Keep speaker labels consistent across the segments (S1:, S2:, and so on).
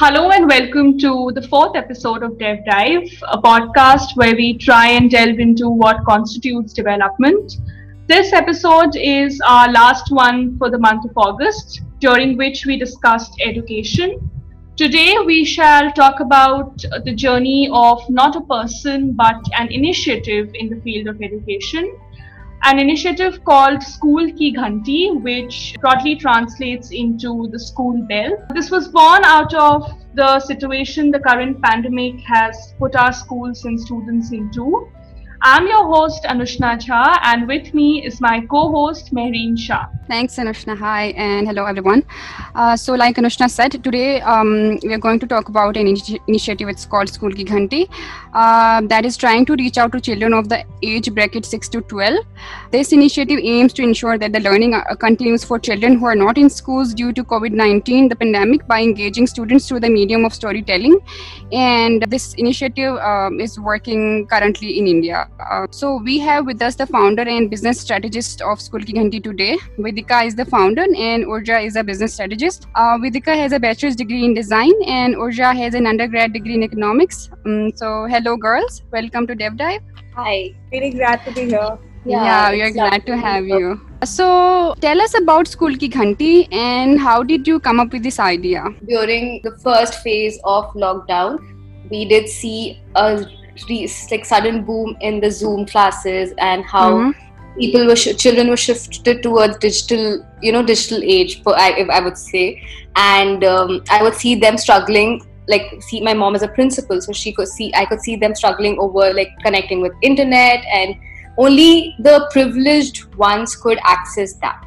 S1: Hello and welcome to the fourth episode of Dev Dive, a podcast where we try and delve into what constitutes development. This episode is our last one for the month of August, during which we discussed education. Today we shall talk about the journey of not a person but an initiative in the field of education an initiative called School Ki Ghanti, which broadly translates into the school bell. This was born out of the situation the current pandemic has put our schools and students into. I'm your host Anushna Jha, and with me is my co-host Mehreen Shah.
S2: Thanks, Anushna. Hi, and hello, everyone. Uh, so, like Anushna said, today um, we are going to talk about an initi- initiative. It's called School Ki Ghanti, uh, that is trying to reach out to children of the age bracket 6 to 12. This initiative aims to ensure that the learning uh, continues for children who are not in schools due to COVID-19, the pandemic, by engaging students through the medium of storytelling. And this initiative um, is working currently in India. Uh, so we have with us the founder and business strategist of School Ki Ghanti today. Vedika is the founder and Urja is a business strategist. Uh, Vedika has a bachelor's degree in design and Urja has an undergrad degree in economics. Um, so hello girls, welcome to Dev Dive.
S3: Hi, really glad to be here.
S2: Yeah, yeah we are glad to have you. So, tell us about School Ki Ghanti and how did you come up with this idea?
S3: During the first phase of lockdown, we did see a like sudden boom in the Zoom classes and how mm-hmm. people were sh- children were shifted towards digital, you know, digital age. I, I would say, and um, I would see them struggling. Like, see, my mom is a principal, so she could see I could see them struggling over like connecting with internet, and only the privileged ones could access that.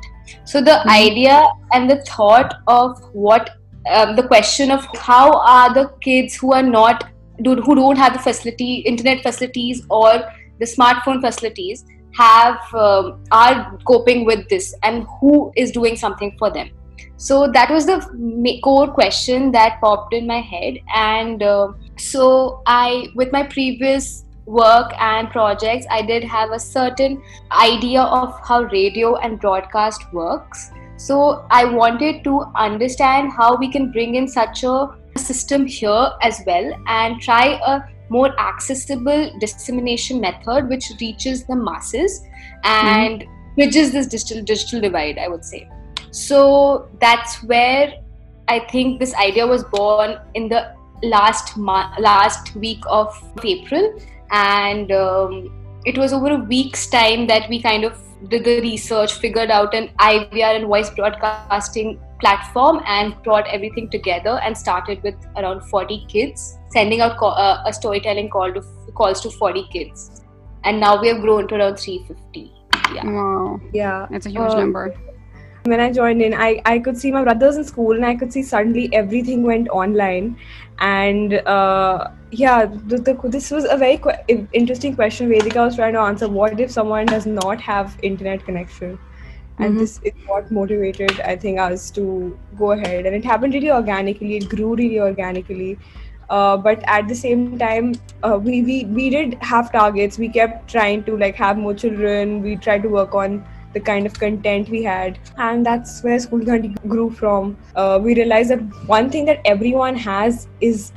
S3: So the mm-hmm. idea and the thought of what um, the question of how are the kids who are not who don't have the facility, internet facilities or the smartphone facilities have um, are coping with this and who is doing something for them. So that was the core question that popped in my head and uh, so i with my previous work and projects i did have a certain idea of how radio and broadcast works. So i wanted to understand how we can bring in such a system here as well and try a more accessible dissemination method which reaches the masses and mm-hmm. bridges this digital digital divide i would say so that's where i think this idea was born in the last month last week of april and um, it was over a week's time that we kind of did the research figured out an ivr and voice broadcasting platform and brought everything together and started with around 40 kids, sending out uh, a storytelling call to calls to 40 kids, and now we have grown to around 350.
S2: Yeah. Wow. Yeah, that's a huge uh, number.
S4: When I joined in, I, I could see my brothers in school, and I could see suddenly everything went online, and uh, yeah, the, the, this was a very qu- interesting question Vedika was trying to answer. What if someone does not have internet connection? And mm-hmm. this is what motivated i think us to go ahead. And it happened really organically. It grew really organically. Uh, but at the same time uh, we, we we did have targets. We kept trying to like have more children. We tried to work on the kind of content we had. And that's where school Ghanti grew from. Uh, we realized that one thing that everyone has is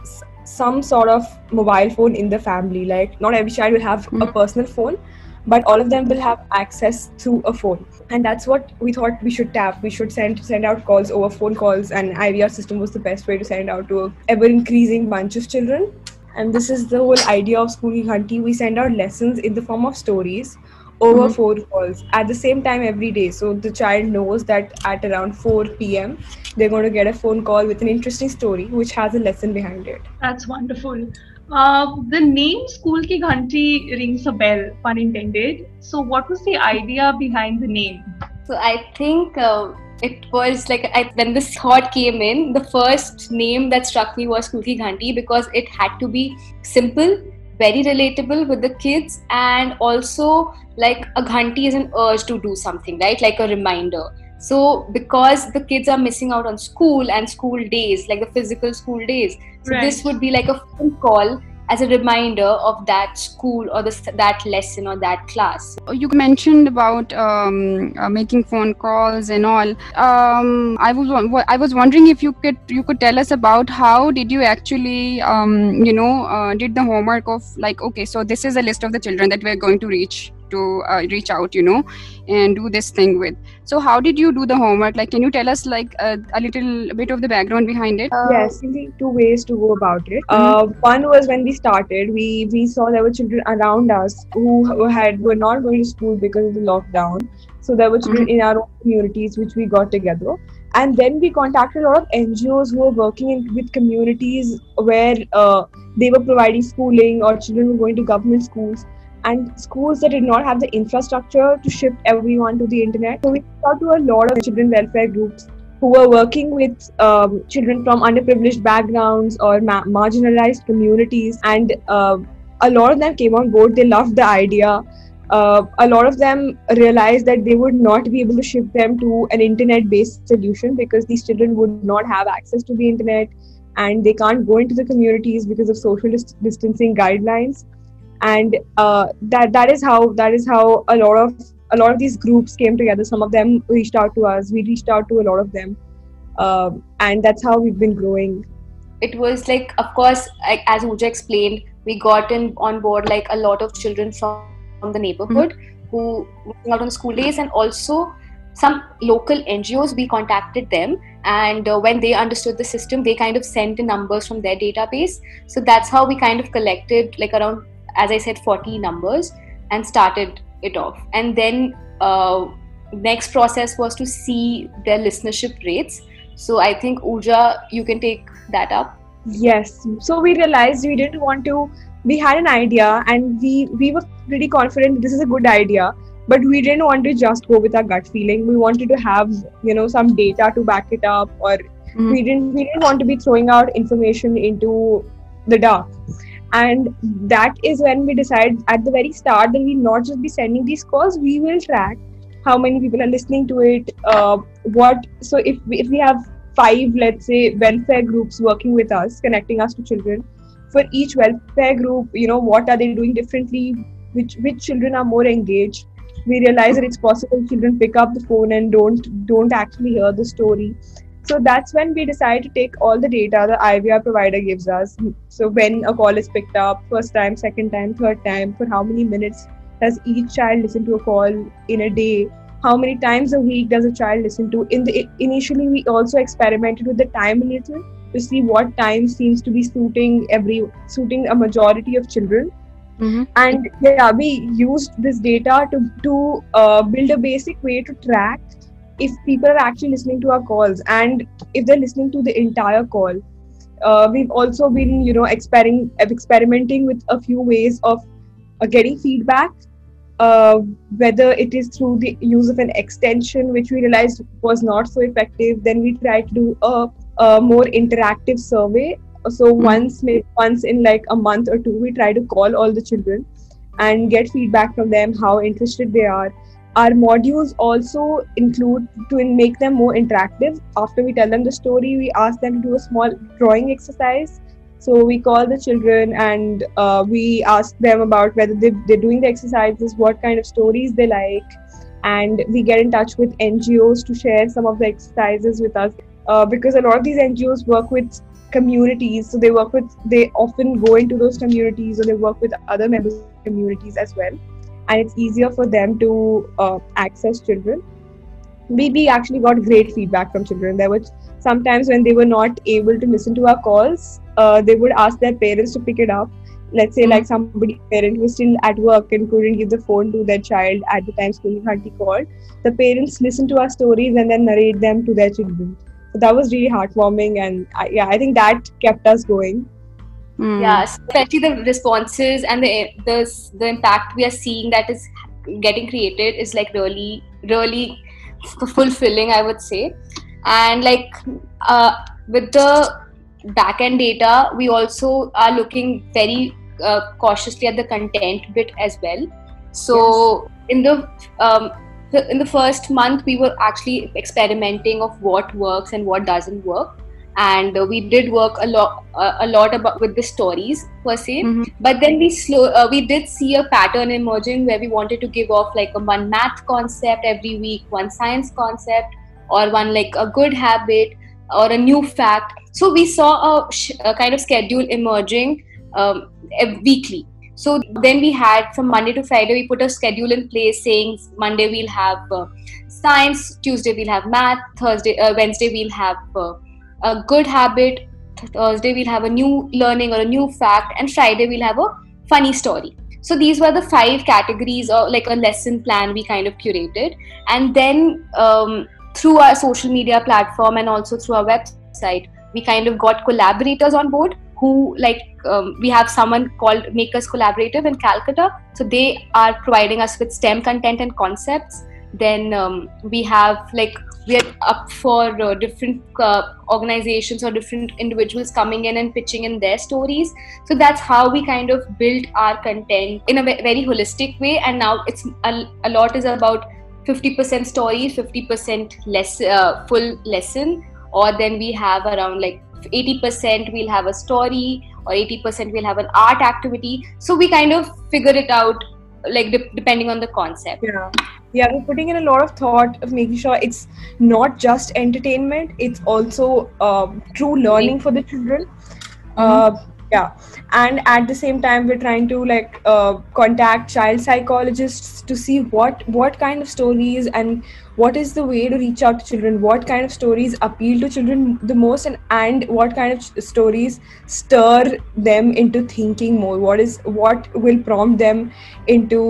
S4: some sort of mobile phone in the family. Like not every child will have mm-hmm. a personal phone but all of them will have access through a phone. And that's what we thought we should tap. We should send send out calls over phone calls and ivr system was the best way to send out to a ever increasing bunch of children. And this is the whole idea of school Ghanti we send out lessons in the form of stories over mm-hmm. four calls at the same time every day. So the child knows that at around 4 p.m they're going to get a phone call with an interesting story which has a lesson behind it.
S1: That's wonderful uh, the name School Ki Ghanti rings a bell, pun intended. So, what was the idea behind the name?
S3: So, I think uh, it was like I, when this thought came in, the first name that struck me was School Ki Ghanti because it had to be simple, very relatable with the kids, and also like a ghanti is an urge to do something, right? Like a reminder. So, because the kids are missing out on school and school days, like the physical school days, so right. this would be like a phone call as a reminder of that school or the, that lesson or that class.
S2: You mentioned about um, uh, making phone calls and all. Um, I was I was wondering if you could you could tell us about how did you actually um, you know uh, did the homework of like okay so this is a list of the children that we're going to reach to uh, reach out you know and do this thing with. So how did you do the homework? Like can you tell us like a, a little bit of the background behind it?
S4: Uh, yes two ways to go about it. Mm-hmm. uh, one was when we started we we saw there were children around us who, who had were not going to school because of the lockdown. So there were children mm-hmm. in our own communities which we got together. And then we contacted a lot of ngos who were working in, with communities where uh, they were providing schooling or children were going to government schools and schools that did not have the infrastructure to shift everyone to the internet. So we talked to a lot of children welfare groups who were working with um, children from underprivileged backgrounds or ma- marginalized communities, and uh, a lot of them came on board. They loved the idea. Uh, a lot of them realized that they would not be able to shift them to an internet based solution because these children would not have access to the internet and they can't go into the communities because of social dis- distancing guidelines and uh, that that is how that is how a lot of a lot of these groups came together. Some of them reached out to us. We reached out to a lot of them. Um, and that's how we've been growing.
S3: It was like of course like, as Urja explained we got in on board like a lot of children from, from the neighborhood mm-hmm. who were out on school days. And also some local ngos we contacted them. And uh, when they understood the system they kind of sent the numbers from their database. So that's how we kind of collected like around as I said, 40 numbers and started it off. And then uh, next process was to see their listenership rates. So I think Urja, you can take that up.
S4: Yes. So we realized we didn't want to. We had an idea, and we we were pretty confident this is a good idea. But we didn't want to just go with our gut feeling. We wanted to have you know some data to back it up, or mm. we didn't we didn't want to be throwing out information into the dark and that is when we decide at the very start that we'll not just be sending these calls we will track how many people are listening to it uh, what so if we, if we have five let's say welfare groups working with us connecting us to children for each welfare group you know what are they doing differently which which children are more engaged? We realize that it's possible children pick up the phone and don't don't actually hear the story so that's when we decide to take all the data the IVR provider gives us. So when a call is picked up, first time, second time, third time, for how many minutes does each child listen to a call in a day? How many times a week does a child listen to? In the initially, we also experimented with the time a little to see what time seems to be suiting every suiting a majority of children. Mm-hmm. And yeah, we used this data to to uh, build a basic way to track if people are actually listening to our calls and if they're listening to the entire call uh, we've also been you know experim- experimenting with a few ways of uh, getting feedback uh, whether it is through the use of an extension which we realized was not so effective then we tried to do a, a more interactive survey so mm-hmm. once once in like a month or two we try to call all the children and get feedback from them how interested they are our modules also include to make them more interactive. After we tell them the story we ask them to do a small drawing exercise. So we call the children and uh, we ask them about whether they, they're doing the exercises what kind of stories they like. And we get in touch with ngos to share some of the exercises with us uh, because a lot of these ngos work with communities. So they work with they often go into those communities or they work with other members of communities as well and it's easier for them to uh, access children. We, we actually got great feedback from children. There was sometimes when they were not able to listen to our calls, uh, they would ask their parents to pick it up. Let's say, mm-hmm. like somebody parent was still at work and couldn't give the phone to their child at the time school Ghanti called. The parents listened to our stories and then narrate them to their children. So that was really heartwarming, and I, yeah, I think that kept us going.
S3: Mm. Yeah, especially the responses and the the the impact we are seeing that is getting created is like really really fulfilling, I would say. And like uh, with the backend data, we also are looking very uh, cautiously at the content bit as well. So yes. in the um, in the first month, we were actually experimenting of what works and what doesn't work and uh, we did work a lot uh, a lot about with the stories per se. Mm-hmm. but then we slow uh, we did see a pattern emerging where we wanted to give off like a one math concept every week one science concept or one like a good habit or a new fact. So we saw a, sh- a kind of schedule emerging um, weekly. So then we had from monday to friday we put a schedule in place saying monday we'll have uh, science tuesday we'll have math thursday uh, wednesday we'll have uh, a good habit. Thursday we'll have a new learning or a new fact, and Friday we'll have a funny story. So these were the five categories or like a lesson plan we kind of curated, and then um, through our social media platform and also through our website, we kind of got collaborators on board who like um, we have someone called Makers Collaborative in Calcutta. So they are providing us with STEM content and concepts. Then um, we have like we are up for uh, different uh, organizations or different individuals coming in and pitching in their stories. So that's how we kind of built our content in a very holistic way. And now it's a, a lot is about 50% story 50% less uh, full lesson. Or then we have around like 80% we'll have a story or 80% we'll have an art activity. So we kind of figure it out like de- depending on the concept.
S4: Yeah. Yeah we're putting in a lot of thought of making sure it's not just entertainment it's also uh, true learning for the children. Mm-hmm. uh, yeah. And at the same time we're trying to like uh, contact child psychologists to see what what kind of stories and what is the way to reach out to children what kind of stories appeal to children the most and and what kind of stories stir them into thinking more. What is what will prompt them into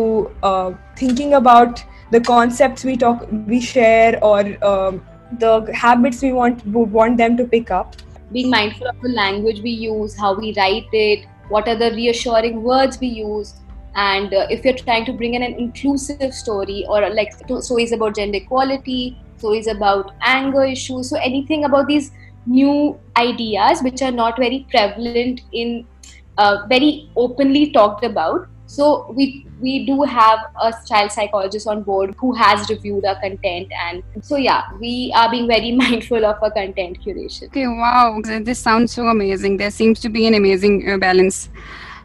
S4: uh, thinking about the concepts we talk we share or um, the habits we want want them to pick up
S3: being mindful of the language we use how we write it what are the reassuring words we use. And uh, if you're trying to bring in an inclusive story or like stories about gender equality stories about anger issues so anything about these new ideas which are not very prevalent in uh, very openly talked about so we we do have a child psychologist on board who has reviewed our content and so yeah we are being very mindful of our content curation.
S2: Okay wow this sounds so amazing. There seems to be an amazing uh, balance.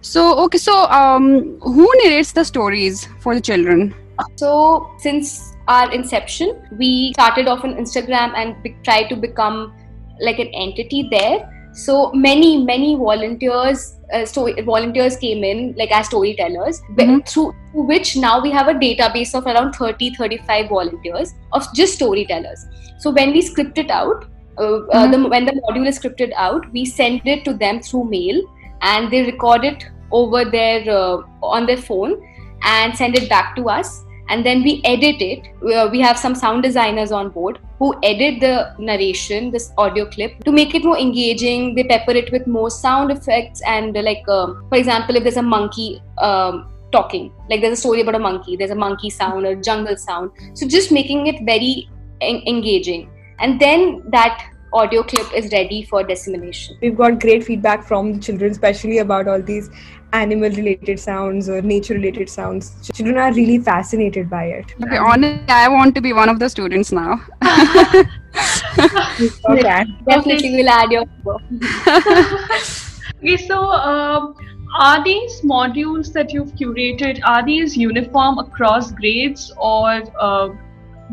S2: So okay so um who narrates the stories for the children?
S3: So since our inception we started off on instagram and be- tried to become like an entity there so many many volunteers uh, story, volunteers came in like as storytellers mm-hmm. through, through which now we have a database of around 30 35 volunteers of just storytellers so when we script it out uh, mm-hmm. uh, the, mm-hmm. when the module is scripted out we send it to them through mail and they record it over their uh, on their phone and send it back to us and then we edit it. We have some sound designers on board who edit the narration this audio clip to make it more engaging. They pepper it with more sound effects and like um, for example if there's a monkey um, talking like there's a story about a monkey there's a monkey sound or jungle sound. So just making it very en- engaging. And then that audio clip is ready for dissemination.
S4: We've got great feedback from the children, especially about all these animal related sounds or nature related sounds. Children are really fascinated by it.
S2: Okay, honestly, I want to be one of the students now.
S3: okay. Definitely, we'll add your.
S1: okay, so. Um, are these modules that you've curated are these uniform across grades or uh,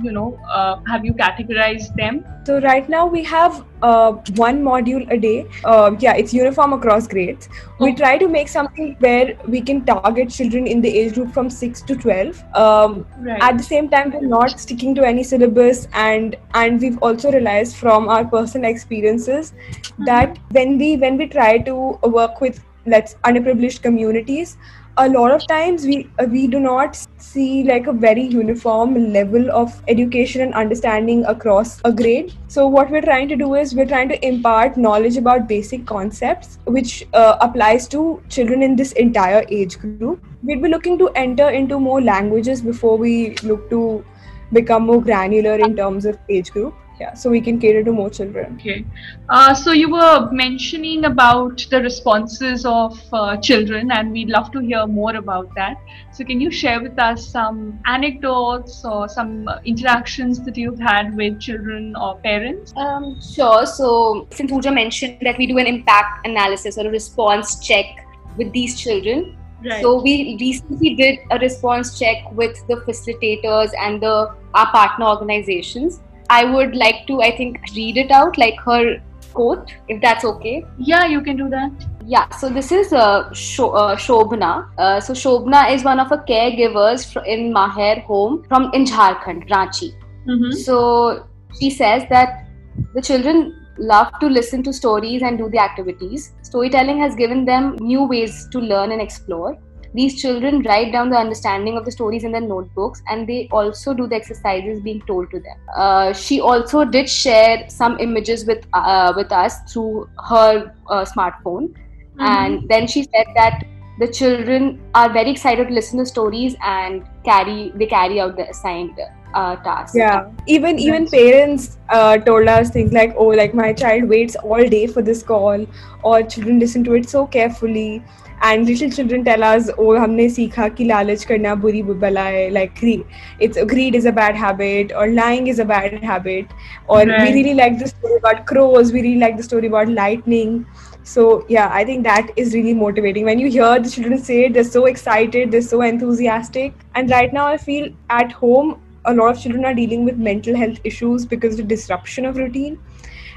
S1: you know uh, have you categorized them?
S4: So right now we have uh, one module a day. Uh, yeah it's uniform across grades. We try to make something where we can target children in the age group from 6 to 12 um, right. at the same time we're not sticking to any syllabus and and we've also realized from our personal experiences mm-hmm. that when we when we try to work with let's underprivileged communities a lot of times we uh, we do not see like a very uniform level of education and understanding across a grade. So what we're trying to do is we're trying to impart knowledge about basic concepts which uh, applies to children in this entire age group. We'd be looking to enter into more languages before we look to become more granular in terms of age group yeah so we can cater to more children.
S1: Okay. Uh, so you were mentioning about the responses of uh, children and we'd love to hear more about that. So can you share with us some anecdotes or some interactions that you've had with children or parents?
S3: Um, sure. So since Pooja mentioned that we do an impact analysis or a response check with these children. Right. So we recently did a response check with the facilitators and the our partner organizations. I would like to, I think, read it out like her quote, if that's okay.
S1: Yeah, you can do that.
S3: Yeah, so this is uh, Sho- uh, Shobna. Uh, so Shobna is one of the caregivers fr- in Maher home from in Jharkhand, Ranchi. Mm-hmm. So she says that the children love to listen to stories and do the activities. Storytelling has given them new ways to learn and explore. These children write down the understanding of the stories in their notebooks and they also do the exercises being told to them. Uh, she also did share some images with, uh, with us through her uh, smartphone. Mm-hmm. And then she said that the children are very excited to listen to stories and carry they carry out the assigned uh, tasks.
S4: Yeah, even even parents uh, told us things like, "Oh, like my child waits all day for this call," or children listen to it so carefully and little children tell us oh humne sikha ki lalach karna buri bala hai. Like greed. It's greed is a bad habit or lying is a bad habit. Or right. we really like the story about crows. We really like the story about lightning. So yeah i think that is really motivating. When you hear the children say it, they're so excited they're so enthusiastic. And right now i feel at home a lot of children are dealing with mental health issues because of the disruption of routine.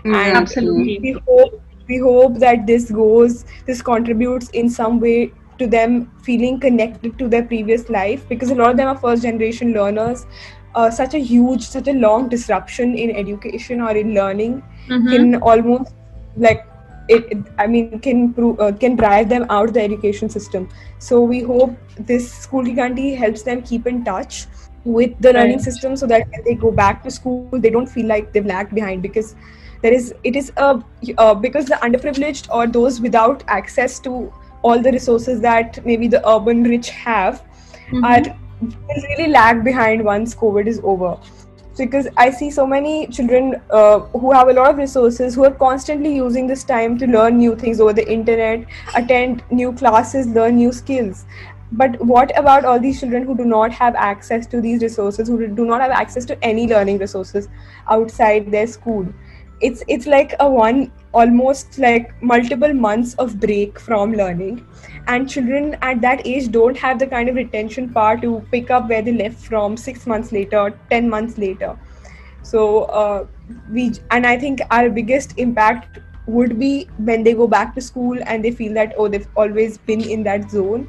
S1: Mm, and absolutely.
S4: we hope we hope that this goes, this contributes in some way to them feeling connected to their previous life because a lot of them are first generation learners. Uh, such a huge, such a long disruption in education or in learning mm-hmm. can almost like it, it, I mean, can prove, uh, can drive them out of the education system. So we hope this school Ki Ghanti helps them keep in touch with the learning right. system so that when they go back to school they don't feel like they've lagged behind because there is it is a uh, because the underprivileged or those without access to all the resources that maybe the urban rich have mm-hmm. are really lag behind once covid is over. Because i see so many children uh, who have a lot of resources who are constantly using this time to learn new things over the internet attend new classes learn new skills. But what about all these children who do not have access to these resources who do not have access to any learning resources outside their school it's it's like a one almost like multiple months of break from learning. And children at that age don't have the kind of retention power to pick up where they left from 6 months later 10 months later. So uh, we and i think our biggest impact would be when they go back to school and they feel that oh they've always been in that zone.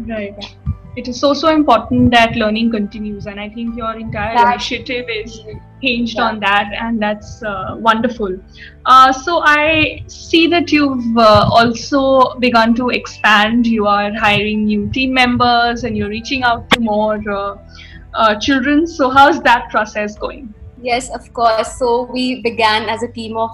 S1: Right. It is so so important that learning continues, and I think your entire that, initiative is hinged on that, and that's uh, wonderful. Uh, so I see that you've uh, also begun to expand. You are hiring new team members, and you're reaching out to more uh, uh, children. So how's that process going?
S3: Yes, of course. So we began as a team of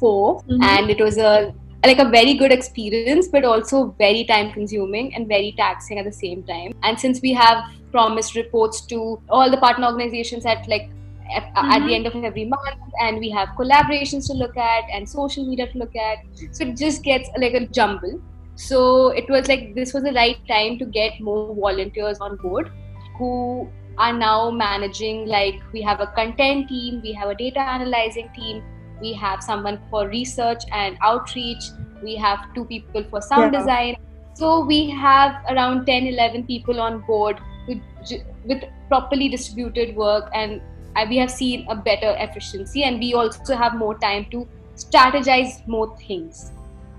S3: 4 mm-hmm. and it was a like a very good experience but also very time consuming and very taxing at the same time and since we have promised reports to all the partner organizations at like at, mm-hmm. at the end of every month and we have collaborations to look at and social media to look at so it just gets like a jumble so it was like this was the right time to get more volunteers on board who are now managing like we have a content team we have a data analyzing team we have someone for research and outreach we have two people for sound yeah. design so we have around 10 11 people on board with, with properly distributed work and we have seen a better efficiency and we also have more time to strategize more things.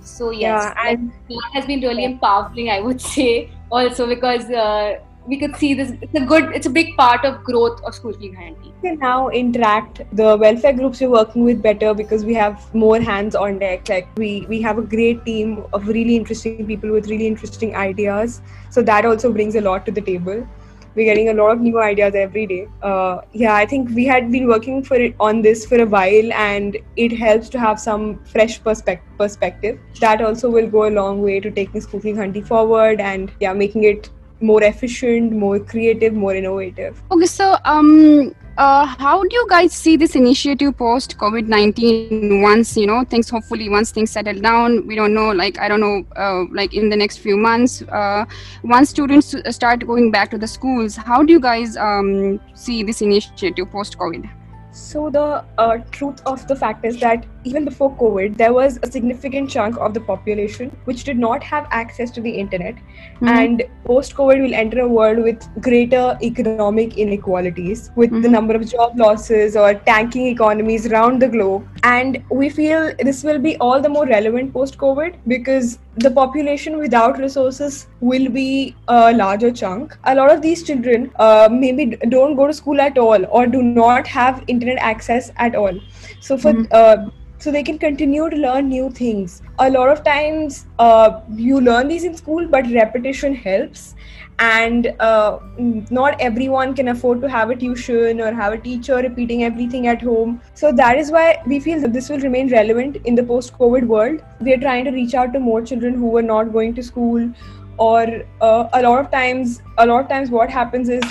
S3: So yes yeah, and that has been really empowering i would say also because uh, we could see this it's a good it's a big part of growth of school ki
S4: we can now interact the welfare groups we're working with better because we have more hands on deck. Like we we have a great team of really interesting people with really interesting ideas. So that also brings a lot to the table we're getting a lot of new ideas every day uh, yeah i think we had been working for it on this for a while and it helps to have some fresh perspective perspective that also will go a long way to taking school Ghanti forward and yeah making it more efficient, more creative, more innovative.
S2: Okay, so um, uh, how do you guys see this initiative post COVID 19 once, you know, things hopefully once things settle down? We don't know, like, I don't know, uh, like in the next few months, uh, once students start going back to the schools, how do you guys um, see this initiative post COVID?
S4: So the uh, truth of the fact is that even before COVID, there was a significant chunk of the population which did not have access to the internet. Mm-hmm. And post COVID, we'll enter a world with greater economic inequalities, with mm-hmm. the number of job losses or tanking economies around the globe. And we feel this will be all the more relevant post COVID because the population without resources will be a larger chunk. A lot of these children uh, maybe don't go to school at all or do not have internet access at all. So for mm-hmm. uh, so they can continue to learn new things. A lot of times uh, you learn these in school, but repetition helps. And uh, not everyone can afford to have a tuition or have a teacher repeating everything at home. So that is why we feel that this will remain relevant in the post COVID world. We are trying to reach out to more children who are not going to school or uh, a lot of times a lot of times what happens is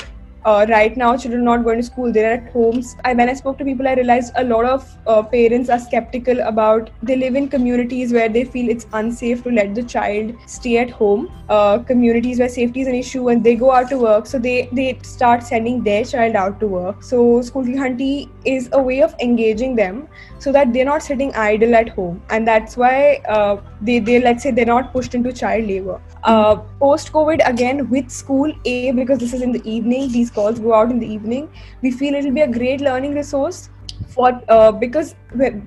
S4: uh, right now children are not going to school they're at homes. I, when i spoke to people i realized a lot of uh, parents are skeptical about they live in communities where they feel it's unsafe to let the child stay at home. Uh, communities where safety is an issue and they go out to work so they they start sending their child out to work. So school Ghanti is a way of engaging them so that they're not sitting idle at home. And that's why uh, they, they let's say they're not pushed into child labor. Uh, post covid again with school a because this is in the evening these calls go out in the evening we feel it'll be a great learning resource for uh, because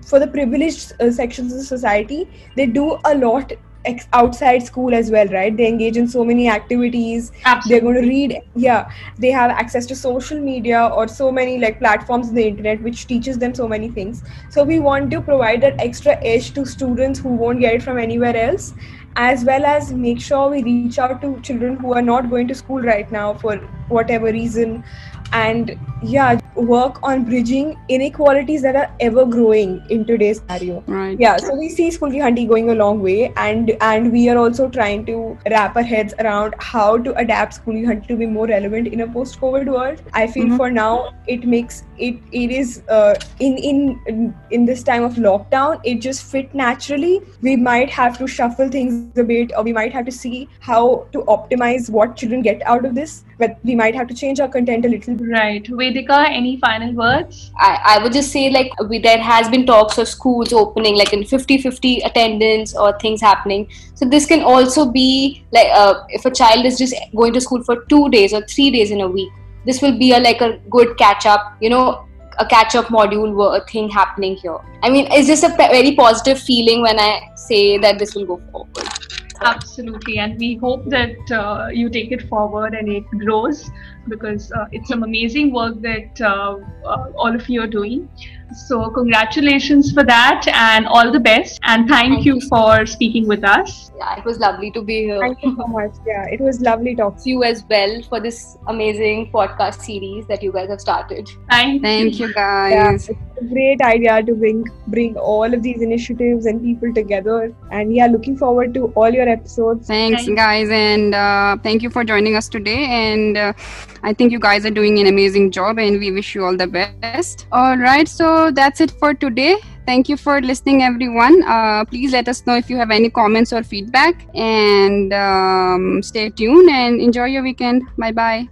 S4: for the privileged uh, sections of society they do a lot ex- outside school as well right? They engage in so many activities.
S1: Absolutely.
S4: they're going to read yeah. They have access to social media or so many like platforms in the internet which teaches them so many things. So we want to provide that extra edge to students who won't get it from anywhere else as well as make sure we reach out to children who are not going to school right now for whatever reason. And yeah work on bridging inequalities that are ever growing in today's scenario.
S2: Right.
S4: Yeah so we see school Ghanti going a long way and and we are also trying to wrap our heads around how to adapt school Ghanti to be more relevant in a post covid world. I feel mm-hmm. for now it makes it it is uh, in in in this time of lockdown it just fit naturally. We might have to shuffle things a bit or we might have to see how to optimize what children get out of this but we might have to change our content a little bit.
S1: Right. Vedika any final words?
S3: I, I would just say like we, there has been talks of schools opening like in 50-50 attendance or things happening. So this can also be like uh, if a child is just going to school for two days or three days in a week this will be a like a good catch up you know a catch up module thing happening here. I mean it's just a very positive feeling when i say that this will go forward.
S1: Absolutely and we hope that uh, you take it forward and it grows because uh, it's some amazing work that uh, uh all of you are doing so, congratulations for that and all the best. And thank, thank you, you for speaking with us.
S3: Yeah, it was lovely to be here.
S4: Thank you so much. Yeah, it was lovely talking
S3: to you as well for this amazing podcast series that you guys have started.
S1: Thank,
S2: thank you, guys.
S4: Yeah, it's a great idea to bring bring all of these initiatives and people together. And yeah, looking forward to all your episodes.
S2: Thanks, thank guys, and uh, thank you for joining us today. And uh, I think you guys are doing an amazing job, and we wish you all the best. All right, so that's it for today. Thank you for listening, everyone. Uh, please let us know if you have any comments or feedback. And um, stay tuned and enjoy your weekend. Bye bye.